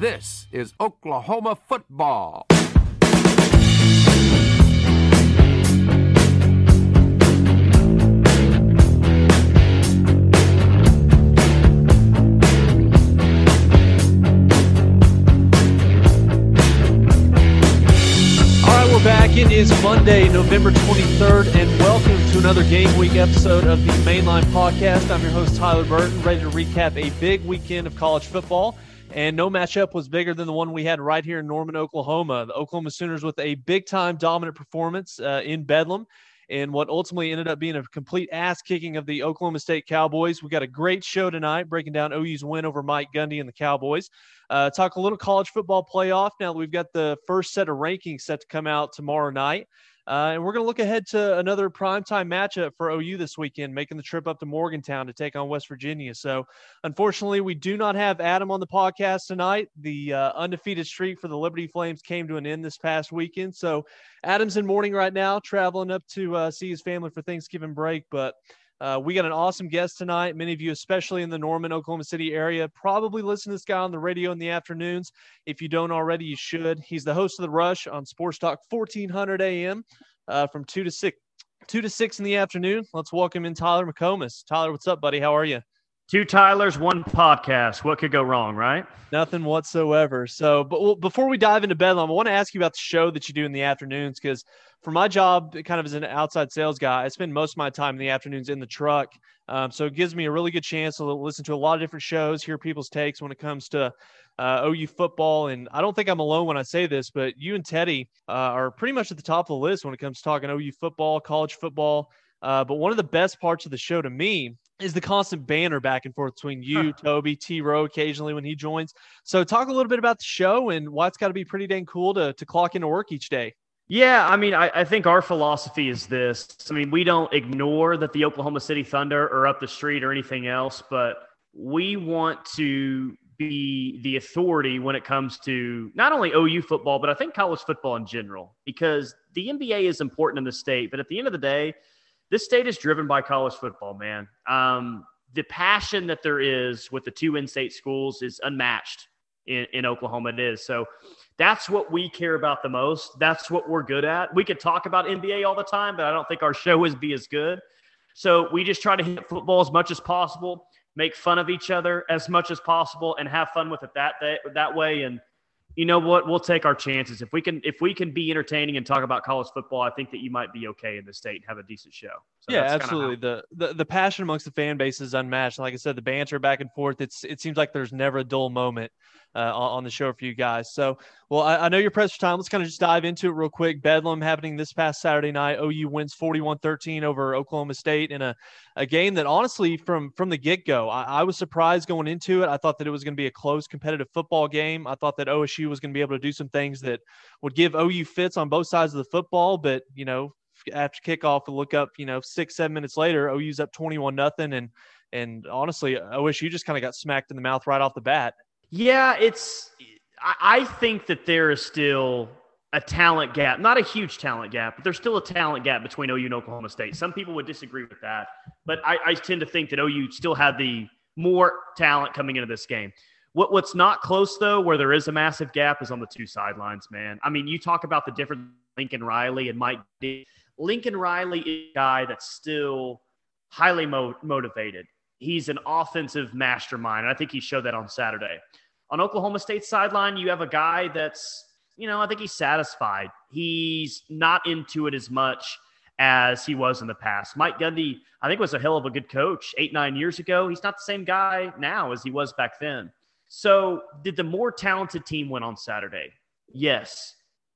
This is Oklahoma football. All right, we're back. It is Monday, November 23rd, and welcome to another Game Week episode of the Mainline Podcast. I'm your host, Tyler Burton, ready to recap a big weekend of college football. And no matchup was bigger than the one we had right here in Norman, Oklahoma. The Oklahoma Sooners with a big time dominant performance uh, in Bedlam and what ultimately ended up being a complete ass kicking of the Oklahoma State Cowboys. We got a great show tonight breaking down OU's win over Mike Gundy and the Cowboys. Uh, talk a little college football playoff. Now that we've got the first set of rankings set to come out tomorrow night. Uh, and we're going to look ahead to another primetime matchup for OU this weekend, making the trip up to Morgantown to take on West Virginia. So, unfortunately, we do not have Adam on the podcast tonight. The uh, undefeated streak for the Liberty Flames came to an end this past weekend. So, Adam's in mourning right now, traveling up to uh, see his family for Thanksgiving break. But uh, we got an awesome guest tonight. Many of you, especially in the Norman, Oklahoma City area, probably listen to this guy on the radio in the afternoons. If you don't already, you should. He's the host of the Rush on Sports Talk 1400 AM uh, from two to six, two to six in the afternoon. Let's welcome in Tyler McComas. Tyler, what's up, buddy? How are you? Two Tylers, one podcast. What could go wrong, right? Nothing whatsoever. So, but well, before we dive into Bedlam, I want to ask you about the show that you do in the afternoons because for my job, kind of as an outside sales guy, I spend most of my time in the afternoons in the truck. Um, so it gives me a really good chance to listen to a lot of different shows, hear people's takes when it comes to uh, OU football. And I don't think I'm alone when I say this, but you and Teddy uh, are pretty much at the top of the list when it comes to talking OU football, college football. Uh, but one of the best parts of the show to me is the constant banner back and forth between you, Toby, T. Rowe occasionally when he joins. So talk a little bit about the show and why it's got to be pretty dang cool to, to clock into work each day. Yeah, I mean, I, I, think our philosophy is this. I mean, we don't ignore that the Oklahoma City Thunder are up the street or anything else, but we want to be the authority when it comes to not only OU football, but I think college football in general, because the NBA is important in the state. But at the end of the day, this state is driven by college football, man. Um, the passion that there is with the two in-state schools is unmatched in, in Oklahoma. It is so. That's what we care about the most. That's what we're good at. We could talk about NBA all the time, but I don't think our show is be as good. So we just try to hit football as much as possible, make fun of each other as much as possible, and have fun with it that that way. And you know what? We'll take our chances. If we can, if we can be entertaining and talk about college football, I think that you might be okay in the state and have a decent show. So yeah, absolutely. How- the, the the passion amongst the fan base is unmatched. Like I said, the banter back and forth. It's it seems like there's never a dull moment uh, on, the show for you guys. So, well, I, I know you're pressed for time. Let's kind of just dive into it real quick. Bedlam happening this past Saturday night. OU wins 41-13 over Oklahoma State in a, a game that honestly, from from the get go, I, I was surprised going into it. I thought that it was going to be a close, competitive football game. I thought that OSU was going to be able to do some things that would give OU fits on both sides of the football, but you know. After kickoff, we look up, you know, six, seven minutes later, OU's up 21 nothing. And, and honestly, OSU just kind of got smacked in the mouth right off the bat. Yeah, it's. I think that there is still a talent gap, not a huge talent gap, but there's still a talent gap between OU and Oklahoma State. Some people would disagree with that, but I, I tend to think that OU still had the more talent coming into this game. What, what's not close though, where there is a massive gap, is on the two sidelines, man. I mean, you talk about the difference Lincoln Riley and Mike. D. Lincoln Riley is a guy that's still highly mo- motivated he's an offensive mastermind. And I think he showed that on Saturday. On Oklahoma State sideline, you have a guy that's, you know, I think he's satisfied. He's not into it as much as he was in the past. Mike Gundy, I think, was a hell of a good coach eight, nine years ago. He's not the same guy now as he was back then. So, did the more talented team win on Saturday? Yes.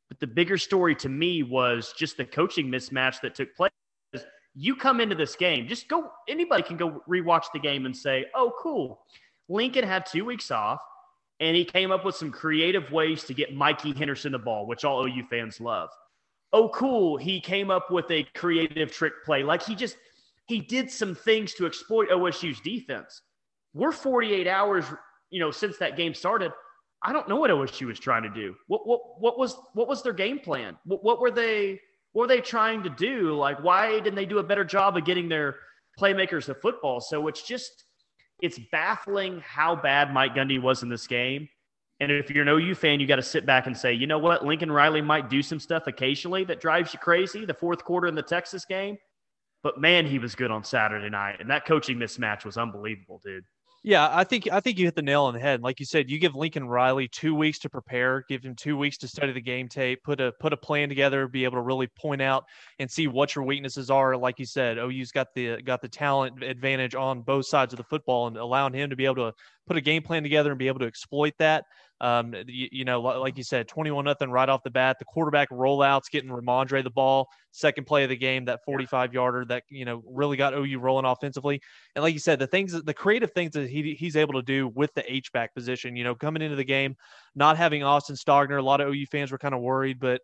But the bigger story to me was just the coaching mismatch that took place you come into this game, just go, anybody can go rewatch the game and say, oh, cool. Lincoln had two weeks off, and he came up with some creative ways to get Mikey Henderson the ball, which all OU fans love. Oh, cool. He came up with a creative trick play. Like he just, he did some things to exploit OSU's defense. We're 48 hours, you know, since that game started. I don't know what OSU was trying to do. What, what, what was, what was their game plan? What, what were they, what were they trying to do? Like, why didn't they do a better job of getting their playmakers to football? So it's just, it's baffling how bad Mike Gundy was in this game. And if you're an OU fan, you got to sit back and say, you know what? Lincoln Riley might do some stuff occasionally that drives you crazy. The fourth quarter in the Texas game, but man, he was good on Saturday night, and that coaching mismatch was unbelievable, dude. Yeah, I think I think you hit the nail on the head. Like you said, you give Lincoln Riley two weeks to prepare, give him two weeks to study the game tape, put a put a plan together, be able to really point out and see what your weaknesses are. Like you said, OU's got the got the talent advantage on both sides of the football, and allowing him to be able to put a game plan together and be able to exploit that. Um, you, you, know, like you said, 21 nothing right off the bat. The quarterback rollouts, getting Rhamondre the ball, second play of the game, that 45 yarder that you know really got OU rolling offensively. And like you said, the things, the creative things that he he's able to do with the H back position. You know, coming into the game, not having Austin Stogner, a lot of OU fans were kind of worried, but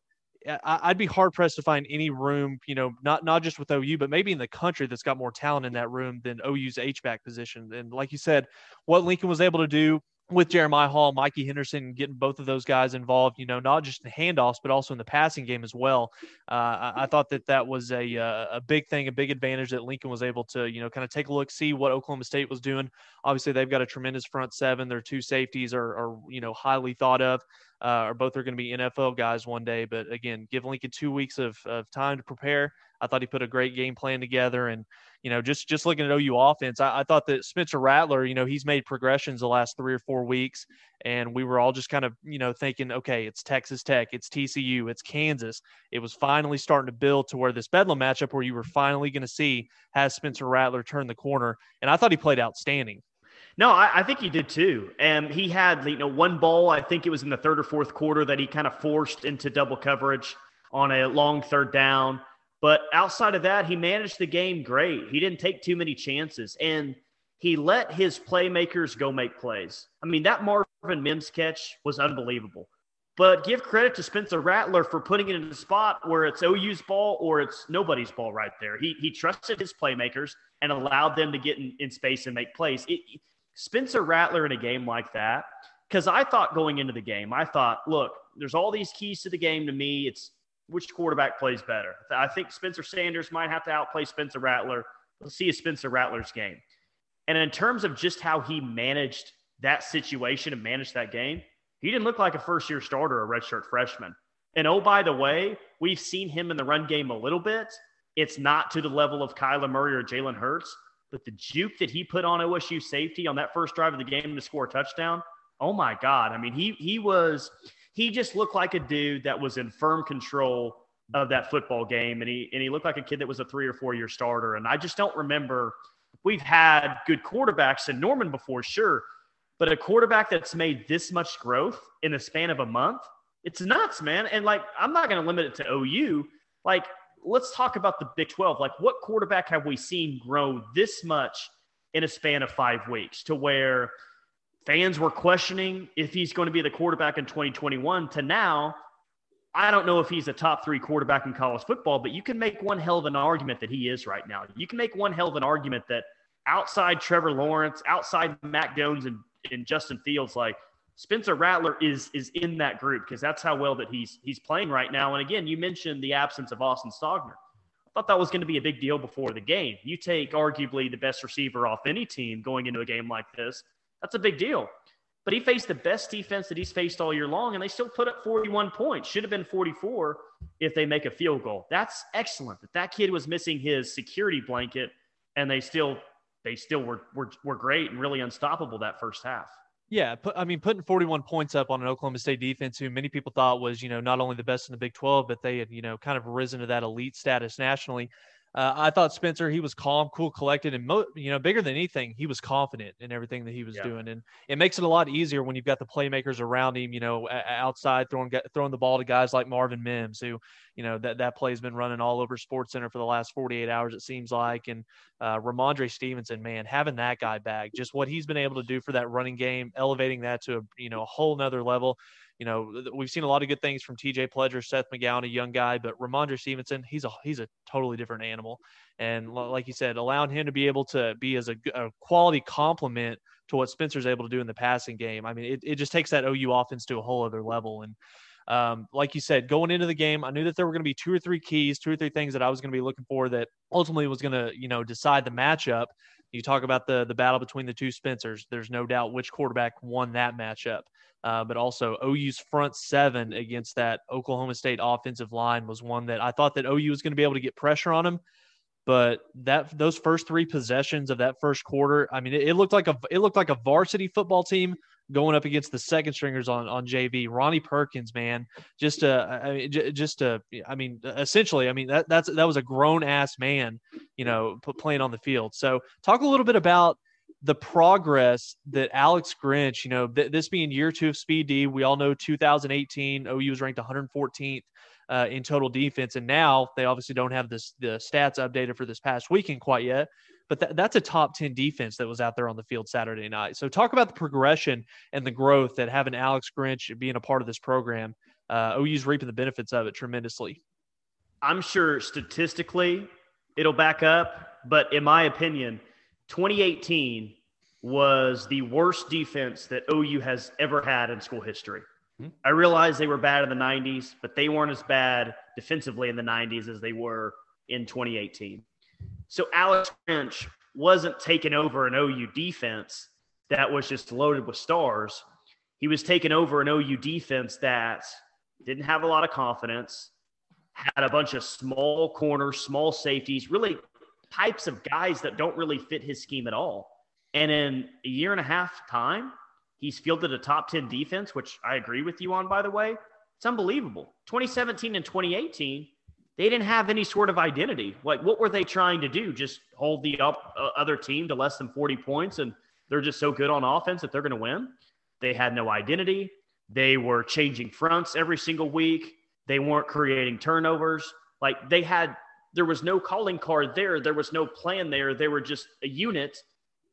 I'd be hard pressed to find any room, you know, not not just with OU, but maybe in the country that's got more talent in that room than OU's H back position. And like you said, what Lincoln was able to do with Jeremiah Hall, Mikey Henderson, getting both of those guys involved, you know, not just in handoffs, but also in the passing game as well. Uh, I, I, thought that that was a, uh, a big thing, a big advantage that Lincoln was able to, you know, kind of take a look, see what Oklahoma State was doing. Obviously, they've got a tremendous front seven. Their two safeties are, are you know, highly thought of uh, or both are going to be NFL guys one day. But again, give Lincoln two weeks of, of time to prepare. I thought he put a great game plan together, and you know, just just looking at OU offense, I, I, thought that Spencer Rattler, you know, he's made progressions the last three or four weeks, and we were all just kind of you know thinking, okay, it's Texas Tech, it's TCU, it's Kansas. It was finally starting to build to where this Bedlam matchup, where you were finally going to see has Spencer Rattler turn the corner, and I thought he played outstanding. No, I, I, think he did too. And he had, you know, one ball, I think it was in the third or fourth quarter that he kind of forced into double coverage on a long third down. But outside of that, he managed the game great. He didn't take too many chances and he let his playmakers go make plays. I mean, that Marvin Mims catch was unbelievable. But give credit to Spencer Rattler for putting it in a spot where it's OU's ball or it's nobody's ball right there. He, he trusted his playmakers and allowed them to get in, in space and make plays. It, Spencer Rattler in a game like that, because I thought going into the game, I thought, look, there's all these keys to the game to me. It's which quarterback plays better. I think Spencer Sanders might have to outplay Spencer Rattler. Let's see a Spencer Rattler's game. And in terms of just how he managed that situation and managed that game, he didn't look like a first year starter or redshirt freshman. And oh, by the way, we've seen him in the run game a little bit. It's not to the level of Kyler Murray or Jalen Hurts, but the juke that he put on OSU safety on that first drive of the game to score a touchdown, oh my God. I mean, he he was he just looked like a dude that was in firm control of that football game. And he and he looked like a kid that was a three or four year starter. And I just don't remember we've had good quarterbacks in Norman before, sure. But a quarterback that's made this much growth in the span of a month, it's nuts, man. And like, I'm not going to limit it to OU. Like, let's talk about the Big 12. Like, what quarterback have we seen grow this much in a span of five weeks to where fans were questioning if he's going to be the quarterback in 2021 to now? I don't know if he's a top three quarterback in college football, but you can make one hell of an argument that he is right now. You can make one hell of an argument that outside Trevor Lawrence, outside Mac Jones and, and Justin Fields, like Spencer Rattler is is in that group because that's how well that he's he's playing right now. And again, you mentioned the absence of Austin Stogner. I thought that was going to be a big deal before the game. You take arguably the best receiver off any team going into a game like this. That's a big deal. But he faced the best defense that he's faced all year long, and they still put up 41 points. Should have been 44 if they make a field goal. That's excellent. That that kid was missing his security blanket, and they still they still were were, were great and really unstoppable that first half. Yeah, I mean, putting 41 points up on an Oklahoma State defense, who many people thought was, you know, not only the best in the Big 12, but they had, you know, kind of risen to that elite status nationally. Uh, I thought Spencer, he was calm, cool, collected, and mo- you know, bigger than anything, he was confident in everything that he was yeah. doing, and it makes it a lot easier when you've got the playmakers around him, you know, outside throwing throwing the ball to guys like Marvin Mims, who, you know, that that play's been running all over Sports Center for the last 48 hours, it seems like, and uh, Rhamondre Stevenson, man, having that guy back, just what he's been able to do for that running game, elevating that to a you know a whole nother level you know, we've seen a lot of good things from TJ Pledger, Seth McGowan, a young guy, but Rhamondre Stevenson, he's a he's a totally different animal. And like you said, allowing him to be able to be as a, a quality complement to what Spencer's able to do in the passing game. I mean, it, it just takes that OU offense to a whole other level. And um, like you said, going into the game, I knew that there were going to be two or three keys, two or three things that I was going to be looking for that ultimately was going to, you know, decide the matchup. You talk about the the battle between the two Spencers. There's no doubt which quarterback won that matchup. Uh, but also OU's front seven against that Oklahoma State offensive line was one that I thought that OU was going to be able to get pressure on them. But that those first three possessions of that first quarter, I mean, it, it looked like a it looked like a varsity football team going up against the second stringers on on JV. Ronnie Perkins, man, just a, I mean, just a, I mean, essentially, I mean that that's that was a grown ass man, you know, playing on the field. So talk a little bit about the progress that Alex Grinch, you know, th- this being year two of Speed D, we all know 2018 OU was ranked 114th uh, in total defense, and now they obviously don't have this the stats updated for this past weekend quite yet. But th- that's a top 10 defense that was out there on the field Saturday night. So talk about the progression and the growth that having Alex Grinch being a part of this program. Uh, OU's reaping the benefits of it tremendously. I'm sure statistically it'll back up, but in my opinion, 2018 was the worst defense that OU has ever had in school history. Mm-hmm. I realize they were bad in the 90s, but they weren't as bad defensively in the 90s as they were in 2018. So Alex Grinch wasn't taking over an OU defense that was just loaded with stars. He was taking over an OU defense that didn't have a lot of confidence, had a bunch of small corners, small safeties, really types of guys that don't really fit his scheme at all. And in a year and a half time, he's fielded a top 10 defense, which I agree with you on, by the way. It's unbelievable. 2017 and 2018, they didn't have any sort of identity. Like, what were they trying to do? Just hold the up, uh, other team to less than 40 points, and they're just so good on offense that they're going to win? They had no identity. They were changing fronts every single week. They weren't creating turnovers. Like, they had there was no calling card there. There was no plan there. They were just a unit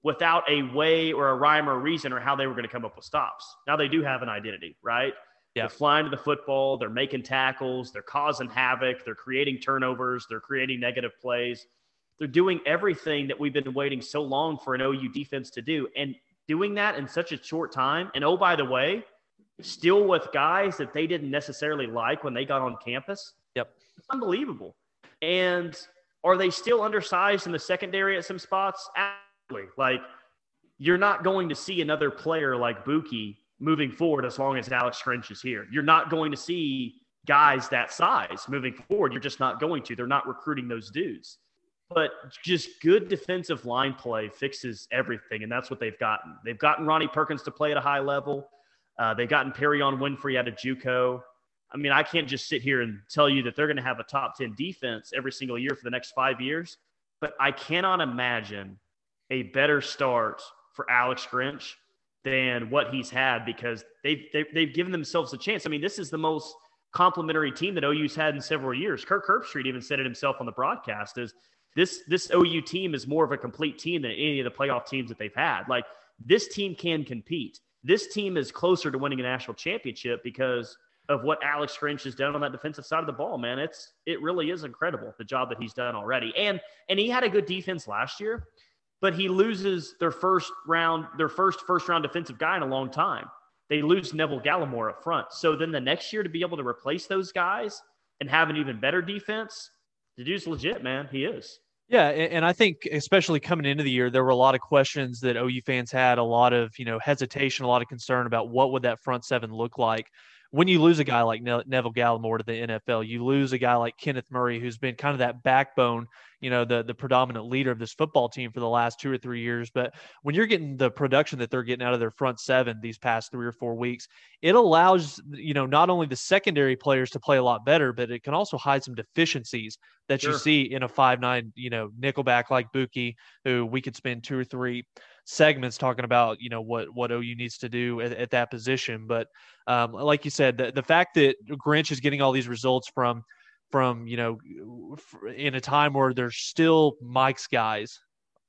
without a way or a rhyme or a reason or how they were going to come up with stops. Now they do have an identity, right? Yeah. They're flying to the football. They're making tackles. They're causing havoc. They're creating turnovers. They're creating negative plays. They're doing everything that we've been waiting so long for an OU defense to do. And doing that in such a short time. And oh, by the way, still with guys that they didn't necessarily like when they got on campus. Yep. It's unbelievable. And are they still undersized in the secondary at some spots? Absolutely. Like, you're not going to see another player like Buki moving forward as long as Alex Grinch is here. You're not going to see guys that size moving forward. You're just not going to. They're not recruiting those dudes. But just good defensive line play fixes everything, and that's what they've gotten. They've gotten Ronnie Perkins to play at a high level. Uh, they've gotten Perrion Winfrey out of JUCO. I mean, I can't just sit here and tell you that they're going to have a top 10 defense every single year for the next five years, but I cannot imagine a better start for Alex Grinch than what he's had because they've, they've, they've given themselves a chance. I mean, this is the most complimentary team that OU's had in several years. Kirk Herbstreit even said it himself on the broadcast is this, this OU team is more of a complete team than any of the playoff teams that they've had. Like this team can compete. This team is closer to winning a national championship because of what Alex Grinch has done on that defensive side of the ball, man. It's it really is incredible the job that he's done already. And and he had a good defense last year, but he loses their first round, their first first round defensive guy in a long time. They lose Neville Gallimore up front. So then the next year to be able to replace those guys and have an even better defense, the dude's legit, man. He is. Yeah, and I think especially coming into the year, there were a lot of questions that OU fans had, a lot of you know hesitation, a lot of concern about what would that front seven look like when you lose a guy like ne- Neville Gallimore to the NFL, you lose a guy like Kenneth Murray, who's been kind of that backbone, you know, the the predominant leader of this football team for the last two or three years. But when you're getting the production that they're getting out of their front seven these past three or four weeks, it allows you know not only the secondary players to play a lot better, but it can also hide some deficiencies that sure. you see in a five nine, you know, nickelback like Buki, who we could spend two or three segments talking about you know what what OU needs to do at, at that position. But um, like you said, the, the fact that Grinch is getting all these results from from you know in a time where there's still Mike's guys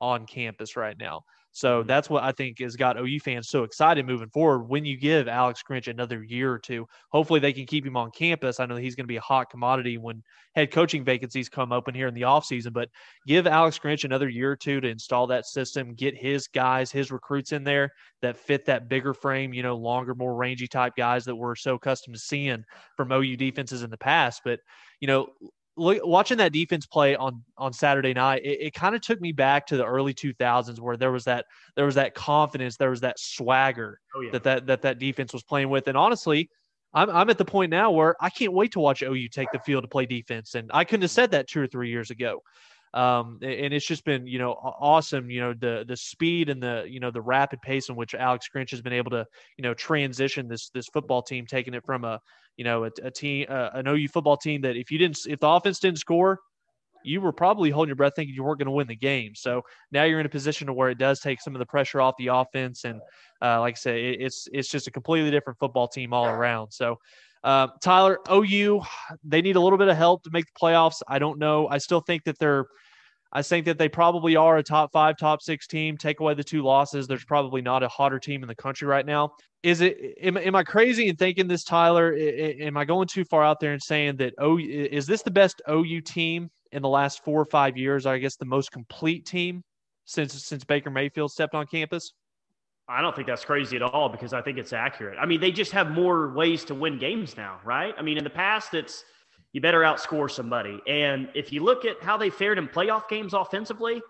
on campus right now. So that's what I think has got OU fans so excited moving forward. When you give Alex Grinch another year or two, hopefully they can keep him on campus. I know he's going to be a hot commodity when head coaching vacancies come open here in the offseason, but give Alex Grinch another year or two to install that system, get his guys, his recruits in there that fit that bigger frame, you know, longer, more rangy type guys that we're so accustomed to seeing from OU defenses in the past. But, you know, look, watching that defense play on on Saturday night, it, it kind of took me back to the early 2000s where there was that there was that confidence, there was that swagger oh, yeah. that, that that that defense was playing with. And honestly, I'm I'm at the point now where I can't wait to watch OU take the field to play defense. And I couldn't have said that two or three years ago. Um, and it's just been you know awesome. You know the the speed and the you know the rapid pace in which Alex Grinch has been able to you know transition this this football team, taking it from a you know a, a team uh, an OU football team that if you didn't if the offense didn't score, you were probably holding your breath thinking you weren't going to win the game. So now you're in a position to where it does take some of the pressure off the offense, and uh, like I said, it, it's it's just a completely different football team all around. So. Uh, Tyler, OU, they need a little bit of help to make the playoffs. I don't know. I still think that they're I think that they probably are a top five, top six team. Take away the two losses, there's probably not a hotter team in the country right now. Is it? Am, am I crazy in thinking this, Tyler? Am I going too far out there and saying that? Oh, is this the best OU team in the last four or five years? I guess the most complete team since since Baker Mayfield stepped on campus. I don't think that's crazy at all because I think it's accurate. I mean, they just have more ways to win games now, right? I mean, in the past, it's you better outscore somebody. And if you look at how they fared in playoff games offensively,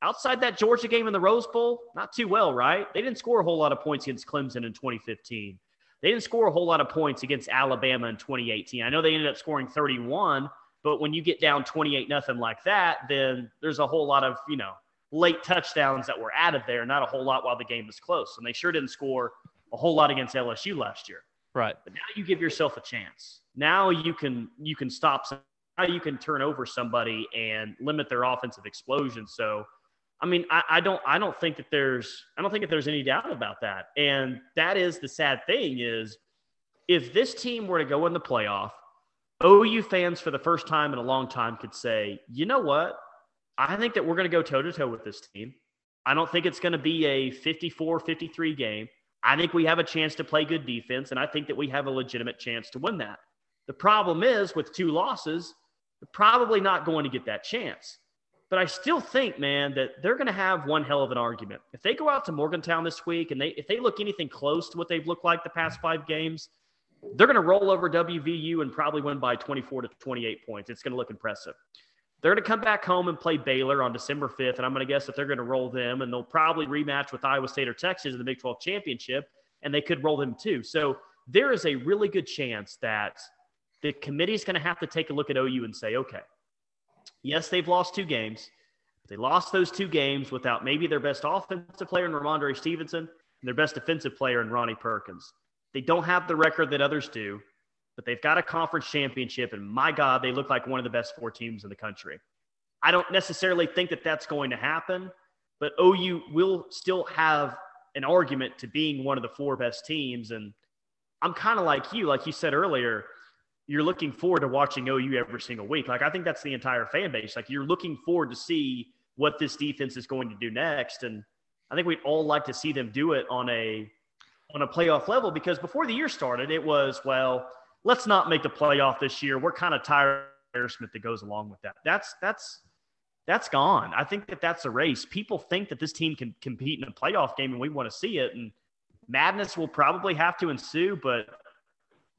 outside that Georgia game in the Rose Bowl, not too well, right? They didn't score a whole lot of points against Clemson in 2015. They didn't score a whole lot of points against Alabama in 2018. I know they ended up scoring 31, but when you get down 28 nothing like that, then there's a whole lot of, you know, late touchdowns that were added there, not a whole lot while the game was close. And they sure didn't score a whole lot against LSU last year. Right. But now you give yourself a chance. Now you can you can stop. Now you can turn over somebody and limit their offensive explosion. So, I mean, I, I don't I don't think that there's I don't think that there's any doubt about that. And that is the sad thing is if this team were to go in the playoff, OU fans for the first time in a long time could say, you know what? I think that we're going to go toe to toe with this team. I don't think it's going to be a 54 53 game. I think we have a chance to play good defense, and I think that we have a legitimate chance to win that. The problem is with two losses, they're probably not going to get that chance. But I still think, man, that they're going to have one hell of an argument. If they go out to Morgantown this week and they if they look anything close to what they've looked like the past five games, they're going to roll over WVU and probably win by 24 to 28 points. It's going to look impressive. They're going to come back home and play Baylor on December 5th, and I'm going to guess that they're going to roll them, and they'll probably rematch with Iowa State or Texas in the Big 12 championship, and they could roll them too. So there is a really good chance that the committee is going to have to take a look at OU and say, okay, yes, they've lost two games. They lost those two games without maybe their best offensive player in Rhamondre Stevenson and their best defensive player in Ronnie Perkins. They don't have the record that others do, but they've got a conference championship, and my God, they look like one of the best four teams in the country. I don't necessarily think that that's going to happen, but OU will still have an argument to being one of the four best teams. And I'm kind of like you, like you said earlier, you're looking forward to watching OU every single week. Like I think that's the entire fan base. Like you're looking forward to see what this defense is going to do next. And I think we'd all like to see them do it on a on a playoff level because before the year started, it was, well, let's not make the playoff this year. We're kind of tired that goes along with that. That's that's that's gone. I think that that's a race. People think that this team can compete in a playoff game and we want to see it and madness will probably have to ensue, but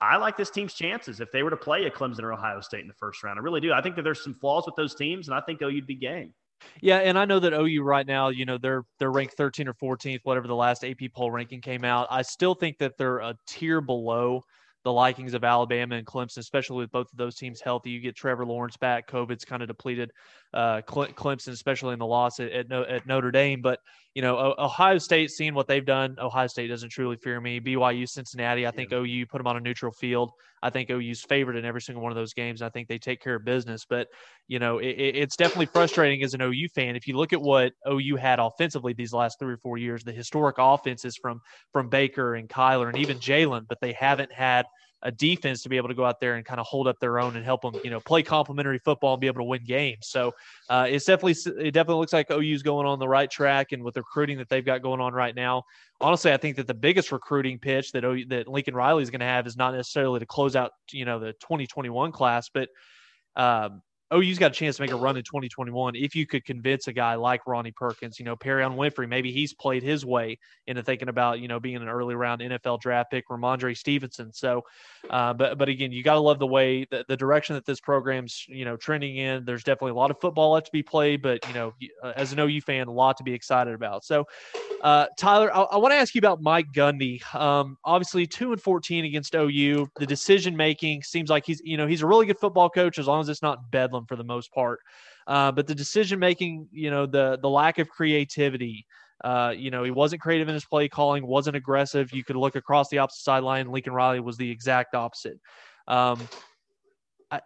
I like this team's chances if they were to play a Clemson or Ohio State in the first round. I really do. I think that there's some flaws with those teams, and I think OU'd be game. Yeah, and I know that OU right now, you know, they're they're ranked 13 or 14th, whatever the last AP poll ranking came out. I still think that they're a tier below the likings of Alabama and Clemson, especially with both of those teams healthy. You get Trevor Lawrence back. COVID's kind of depleted uh, Clemson, especially in the loss at, at, at, Notre Dame. But, you know, Ohio State, seeing what they've done, Ohio State doesn't truly fear me. BYU, Cincinnati, I think yeah. OU put them on a neutral field. I think OU's favored in every single one of those games. I think they take care of business. But, you know, it, it's definitely frustrating as an OU fan. If you look at what OU had offensively these last three or four years, the historic offenses from from Baker and Kyler and even Jalen, but they haven't had – a defense to be able to go out there and kind of hold up their own and help them, you know, play complementary football and be able to win games. So uh, it's definitely it definitely looks like OU's going on the right track, and with the recruiting that they've got going on right now, honestly, I think that the biggest recruiting pitch that OU, that Lincoln Riley is going to have is not necessarily to close out, you know, the 2021 class, but um, OU's got a chance to make a run in 2021 if you could convince a guy like Ronnie Perkins, you know, Perrion Winfrey, maybe he's played his way into thinking about, you know, being an early round NFL draft pick, Rhamondre Stevenson. So, uh, but but again, you got to love the way the, the direction that this program's, you know, trending in. There's definitely a lot of football left to be played, but you know, uh, as an OU fan, a lot to be excited about. So, uh, Tyler, I, I want to ask you about Mike Gundy. Um, obviously, two and 14 against OU. The decision making seems like he's, you know, he's a really good football coach as long as it's not bedlam for the most part. Uh, but the decision making, you know, the the lack of creativity. Uh, you know, he wasn't creative in his play calling, wasn't aggressive. You could look across the opposite sideline. Lincoln Riley was the exact opposite. Um, I,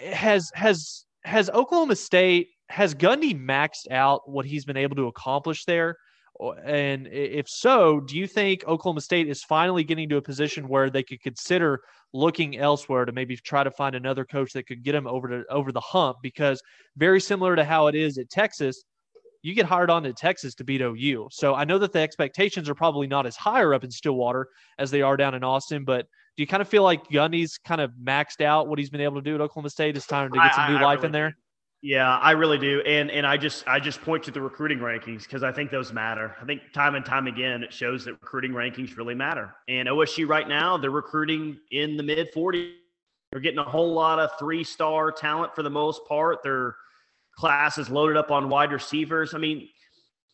has has has Oklahoma State has Gundy maxed out what he's been able to accomplish there? And if so, do you think Oklahoma State is finally getting to a position where they could consider looking elsewhere to maybe try to find another coach that could get them over to over the hump? Because very similar to how it is at Texas, you get hired on to Texas to beat OU. So I know that the expectations are probably not as higher up in Stillwater as they are down in Austin, but do you kind of feel like Gundy's kind of maxed out what he's been able to do at Oklahoma State? It's time to get some I, new I life really in there. Yeah, I really do, and and I just I just point to the recruiting rankings because I think those matter. I think time and time again it shows that recruiting rankings really matter. And OSU right now they're recruiting in the mid 40s. They're getting a whole lot of three star talent for the most part. Their class is loaded up on wide receivers. I mean,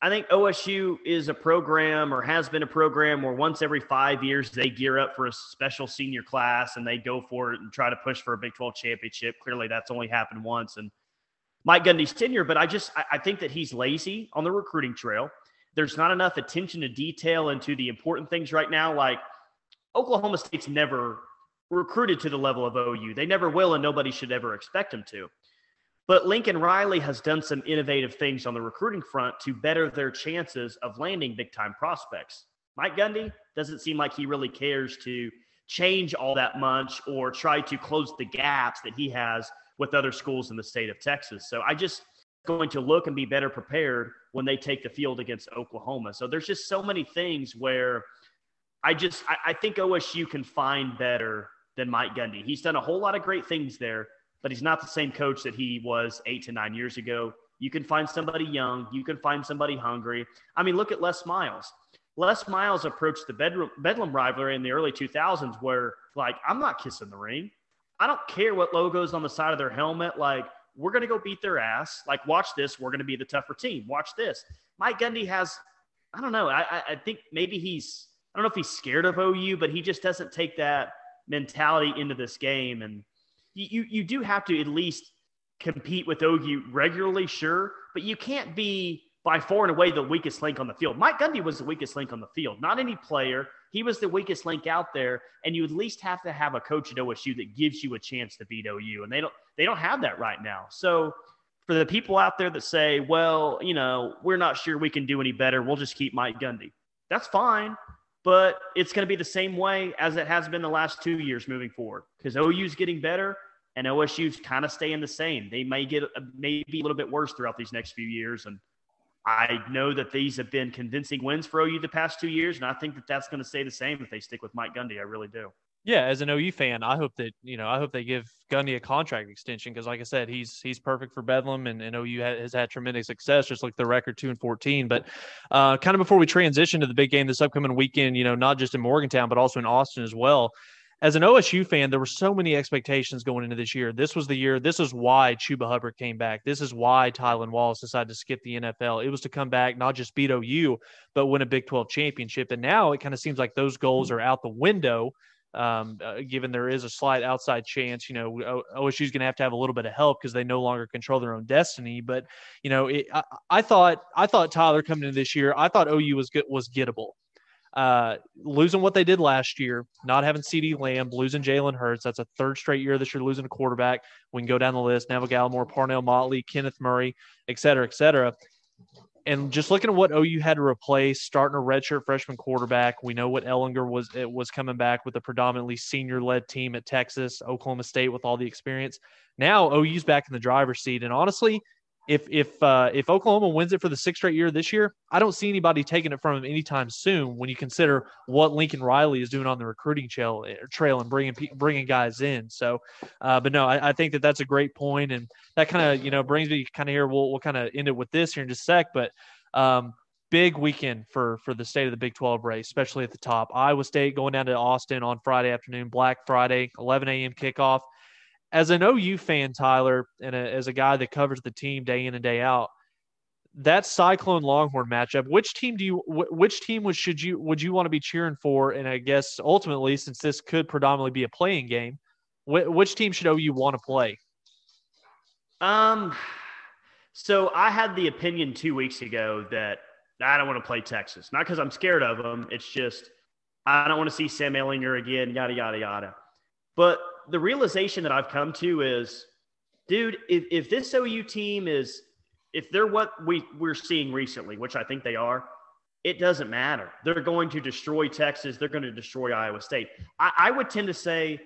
I think OSU is a program or has been a program where once every five years they gear up for a special senior class and they go for it and try to push for a Big 12 championship. Clearly, that's only happened once. And Mike Gundy's tenure, but I just I, I think that he's lazy on the recruiting trail. There's not enough attention to detail into the important things right now. Like Oklahoma State's never recruited to the level of OU. They never will, and nobody should ever expect them to. But Lincoln Riley has done some innovative things on the recruiting front to better their chances of landing big time prospects. Mike Gundy doesn't seem like he really cares to change all that much or try to close the gaps that he has with other schools in the state of Texas. So I just going to look and be better prepared when they take the field against Oklahoma. So there's just so many things where I just I, I think OSU can find better than Mike Gundy. He's done a whole lot of great things there, but he's not the same coach that he was eight to nine years ago. You can find somebody young. You can find somebody hungry. I mean, look at Les Miles. Les Miles approached the Bedlam, Bedlam rivalry in the early 2000s where, like, I'm not kissing the ring. I don't care what logo's on the side of their helmet. Like, we're going to go beat their ass. Like, watch this. We're going to be the tougher team. Watch this. Mike Gundy has, I don't know. I, I think maybe he's, I don't know if he's scared of OU, but he just doesn't take that mentality into this game. And you, you do have to at least compete with OU regularly, sure, but you can't be by far and away the weakest link on the field. Mike Gundy was the weakest link on the field, not any player. He was the weakest link out there, and you at least have to have a coach at OSU that gives you a chance to beat OU, and they don't they don't have that right now. So for the people out there that say, well, you know, we're not sure we can do any better, we'll just keep Mike Gundy. That's fine, but it's going to be the same way as it has been the last two years moving forward because OU's getting better and OSU's kind of staying the same. They may get maybe a little bit worse throughout these next few years, and I know that these have been convincing wins for OU the past two years, and I think that that's going to stay the same if they stick with Mike Gundy. I really do. Yeah, as an OU fan, I hope that you know I hope they give Gundy a contract extension because, like I said, he's he's perfect for Bedlam, and, and OU has had tremendous success. Just like the record two and fourteen. But uh, kind of before we transition to the big game this upcoming weekend, you know, not just in Morgantown but also in Austin as well as an OSU fan, there were so many expectations going into this year. This was the year. This is why Chuba Hubbard came back. This is why Tylan Wallace decided to skip the NFL. It was to come back, not just beat OU, but win a Big 12 championship. And now it kind of seems like those goals are out the window. Um, uh, given there is a slight outside chance, you know, OSU is going to have to have a little bit of help because they no longer control their own destiny. But you know, it, I, I, thought I thought Tyler coming into this year, I thought OU was good, was gettable. Uh, losing what they did last year, not having CD Lamb, losing Jalen Hurts. That's a third straight year this year losing a quarterback. We can go down the list. Neville Gallimore, Parnell Motley, Kenneth Murray, et cetera, et cetera. And just looking at what OU had to replace, starting a redshirt freshman quarterback, we know what Ehlinger was it was coming back with a predominantly senior-led team at Texas, Oklahoma State with all the experience. Now OU's back in the driver's seat, and honestly, if if uh, if Oklahoma wins it for the sixth straight year this year, I don't see anybody taking it from him anytime soon. When you consider what Lincoln Riley is doing on the recruiting trail, eh, trail and bringing bringing guys in. So, uh, but no, I, I, think that that's a great point, and that kind of you know brings me kind of here. We'll we'll kind of end it with this here in just a sec, but. Um, big weekend for for the state of the Big 12 race, especially at the top. Iowa State going down to Austin on Friday afternoon, Black Friday, 11 a.m. kickoff as an OU fan, Tyler, and a, as a guy that covers the team day in and day out, that Cyclone Longhorn matchup, which team do you, which team would should you would you want to be cheering for? And I guess ultimately, since this could predominantly be a playing game, which team should OU want to play? Um, so I had the opinion two weeks ago that I don't want to play Texas, not because I'm scared of them. It's just I don't want to see Sam Ehlinger again, yada yada yada. But the realization that I've come to is, dude, if, if this OU team is, if they're what we, we're seeing recently, which I think they are, it doesn't matter. They're going to destroy Texas. They're going to destroy Iowa State. I, I would tend to say,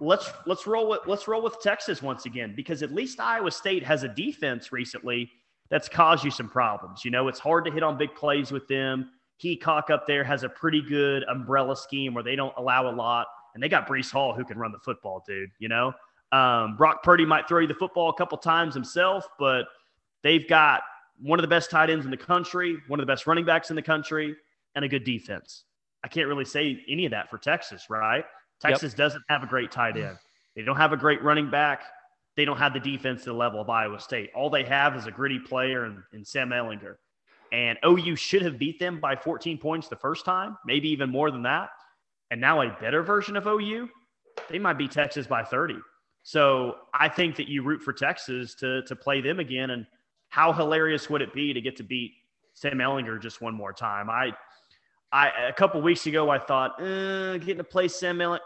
let's let's roll with let's roll with Texas once again because at least Iowa State has a defense recently that's caused you some problems. You know, it's hard to hit on big plays with them. Heacock up there has a pretty good umbrella scheme where they don't allow a lot and they got Breece Hall who can run the football, dude. You know, um, Brock Purdy might throw you the football a couple times himself, but they've got one of the best tight ends in the country, one of the best running backs in the country, and a good defense. I can't really say any of that for Texas, right? Texas yep. doesn't have a great tight end. They don't have a great running back. They don't have the defense to the level of Iowa State. All they have is a gritty player in, in Sam Ehlinger. And OU should have beat them by 14 points the first time, maybe even more than that and now a better version of OU, they might be Texas by 30. So I think that you root for Texas to to play them again. And how hilarious would it be to get to beat Sam Ehlinger just one more time? I I a couple weeks ago I thought eh, getting to play Sam Ehlinger.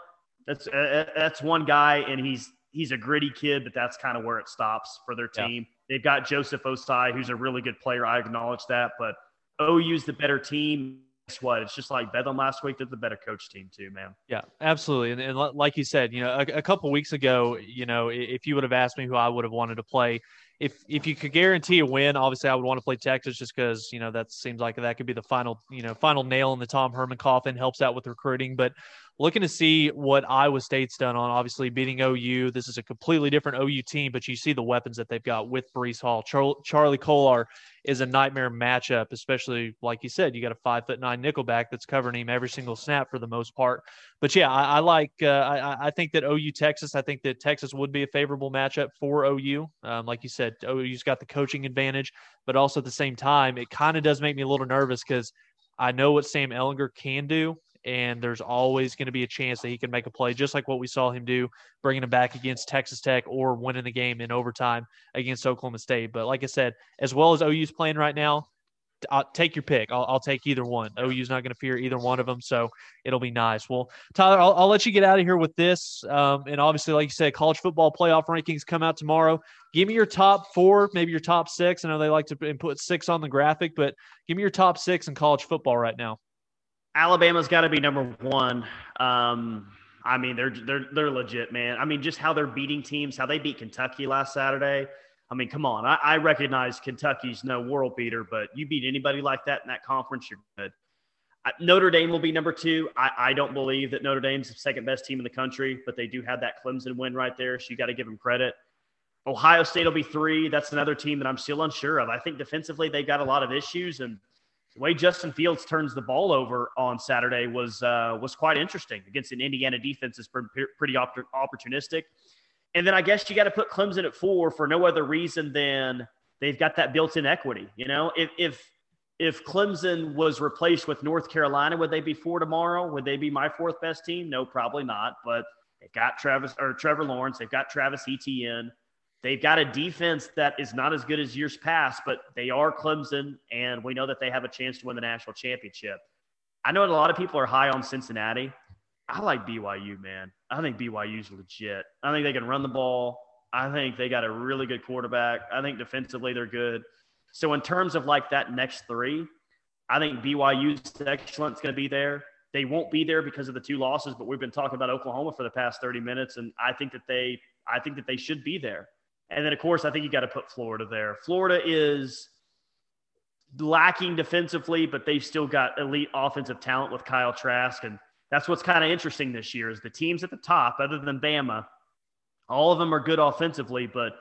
That's uh, that's one guy, and he's he's a gritty kid, but that's kind of where it stops for their team. Yeah. They've got Joseph Ossai, who's a really good player. I acknowledge that, but OU's the better team guess what? It's just like Bedlam last week. They're the better coach team too, man. Yeah, absolutely. And, and like you said, you know, a, a couple weeks ago, you know, if you would have asked me who I would have wanted to play, if if you could guarantee a win, obviously I would want to play Texas just because you know that seems like that could be the final you know final nail in the Tom Herman coffin. Helps out with recruiting, but looking to see what Iowa State's done on obviously beating OU. This is a completely different OU team, but you see the weapons that they've got with Breece Hall. Char- Charlie Kolar is a nightmare matchup, especially like you said, you got a five foot nine nickelback that's covering him every single snap for the most part. But yeah, I, I like, uh, I, I, think that OU Texas, I think that Texas would be a favorable matchup for OU. Um, like you said, Oh, OU's got the coaching advantage, but also at the same time, it kind of does make me a little nervous because I know what Sam Ehlinger can do and there's always going to be a chance that he can make a play, just like what we saw him do, bringing him back against Texas Tech or winning the game in overtime against Oklahoma State. But like I said, as well as OU's playing right now, I'll take your pick. I'll, I'll take either one. OU's not going to fear either one of them, so it'll be nice. Well, Tyler, I'll, I'll let you get out of here with this. Um, and obviously, like you said, college football playoff rankings come out tomorrow. Give me your top four, maybe your top six. I know they like to put six on the graphic, but give me your top six in college football right now. Alabama's got to be number one. Um, I mean, they're they're they're legit, man. I mean, just how they're beating teams, how they beat Kentucky last Saturday. I mean, come on. I, I recognize Kentucky's no world beater, but you beat anybody like that in that conference, you're good. Notre Dame will be number two. I, I, don't believe that Notre Dame's the second best team in the country, but they do have that Clemson win right there, so you got to give them credit. Ohio State will be three. That's another team that I'm still unsure of. I think defensively they've got a lot of issues, and the way Justin Fields turns the ball over on Saturday was uh, was quite interesting against an Indiana defense that's pretty opportunistic. And then I guess you got to put Clemson at four for no other reason than they've got that built-in equity. You know, if if if Clemson was replaced with North Carolina, would they be four tomorrow? Would they be my fourth best team? No, probably not. But they've got Travis or Trevor Lawrence. They've got Travis Etienne. They've got a defense that is not as good as years past, but they are Clemson, and we know that they have a chance to win the national championship. I know a lot of people are high on Cincinnati. I like BYU, man. I think BYU's legit. I think they can run the ball. I think they got a really good quarterback. I think defensively they're good. So in terms of like that next three, I think BYU's excellence going to be there. They won't be there because of the two losses, but we've been talking about Oklahoma for the past 30 minutes, and I think that they, I think that they should be there. And then, of course, I think you got to put Florida there. Florida is lacking defensively, but they've still got elite offensive talent with Kyle Trask. And that's what's kind of interesting this year is the teams at the top, other than Bama, all of them are good offensively, but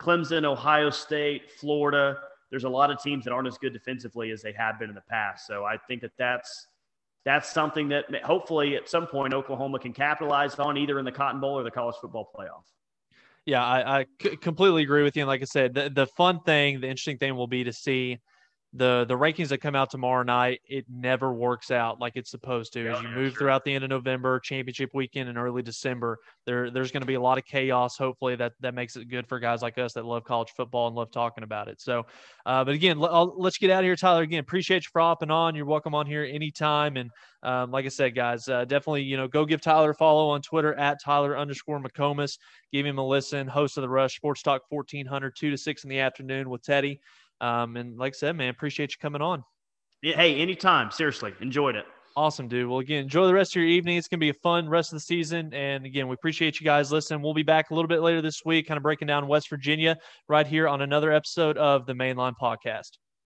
Clemson, Ohio State, Florida, there's a lot of teams that aren't as good defensively as they have been in the past. So I think that that's that's something that hopefully at some point Oklahoma can capitalize on either in the Cotton Bowl or the college football playoff. Yeah, I, I completely agree with you. And like I said, the, the fun thing, the interesting thing will be to see the the rankings that come out tomorrow night, it never works out like it's supposed to. As you move sure. throughout the end of November, championship weekend, and early December, there there's going to be a lot of chaos. Hopefully, that that makes it good for guys like us that love college football and love talking about it. So, uh, but again, I'll, let's get out of here, Tyler. Again, appreciate you for hopping on. You're welcome on here anytime. And um, like I said, guys, uh, definitely you know go give Tyler a follow on Twitter at Tyler underscore McComas. Give him a listen. Host of the Rush Sports Talk 1400 two to six in the afternoon with Teddy. Um, and like I said, man, appreciate you coming on. Yeah, hey, anytime. Seriously, enjoyed it. Awesome, dude. Well, again, enjoy the rest of your evening. It's going to be a fun rest of the season. And again, we appreciate you guys listening. We'll be back a little bit later this week, kind of breaking down West Virginia right here on another episode of the Mainline Podcast.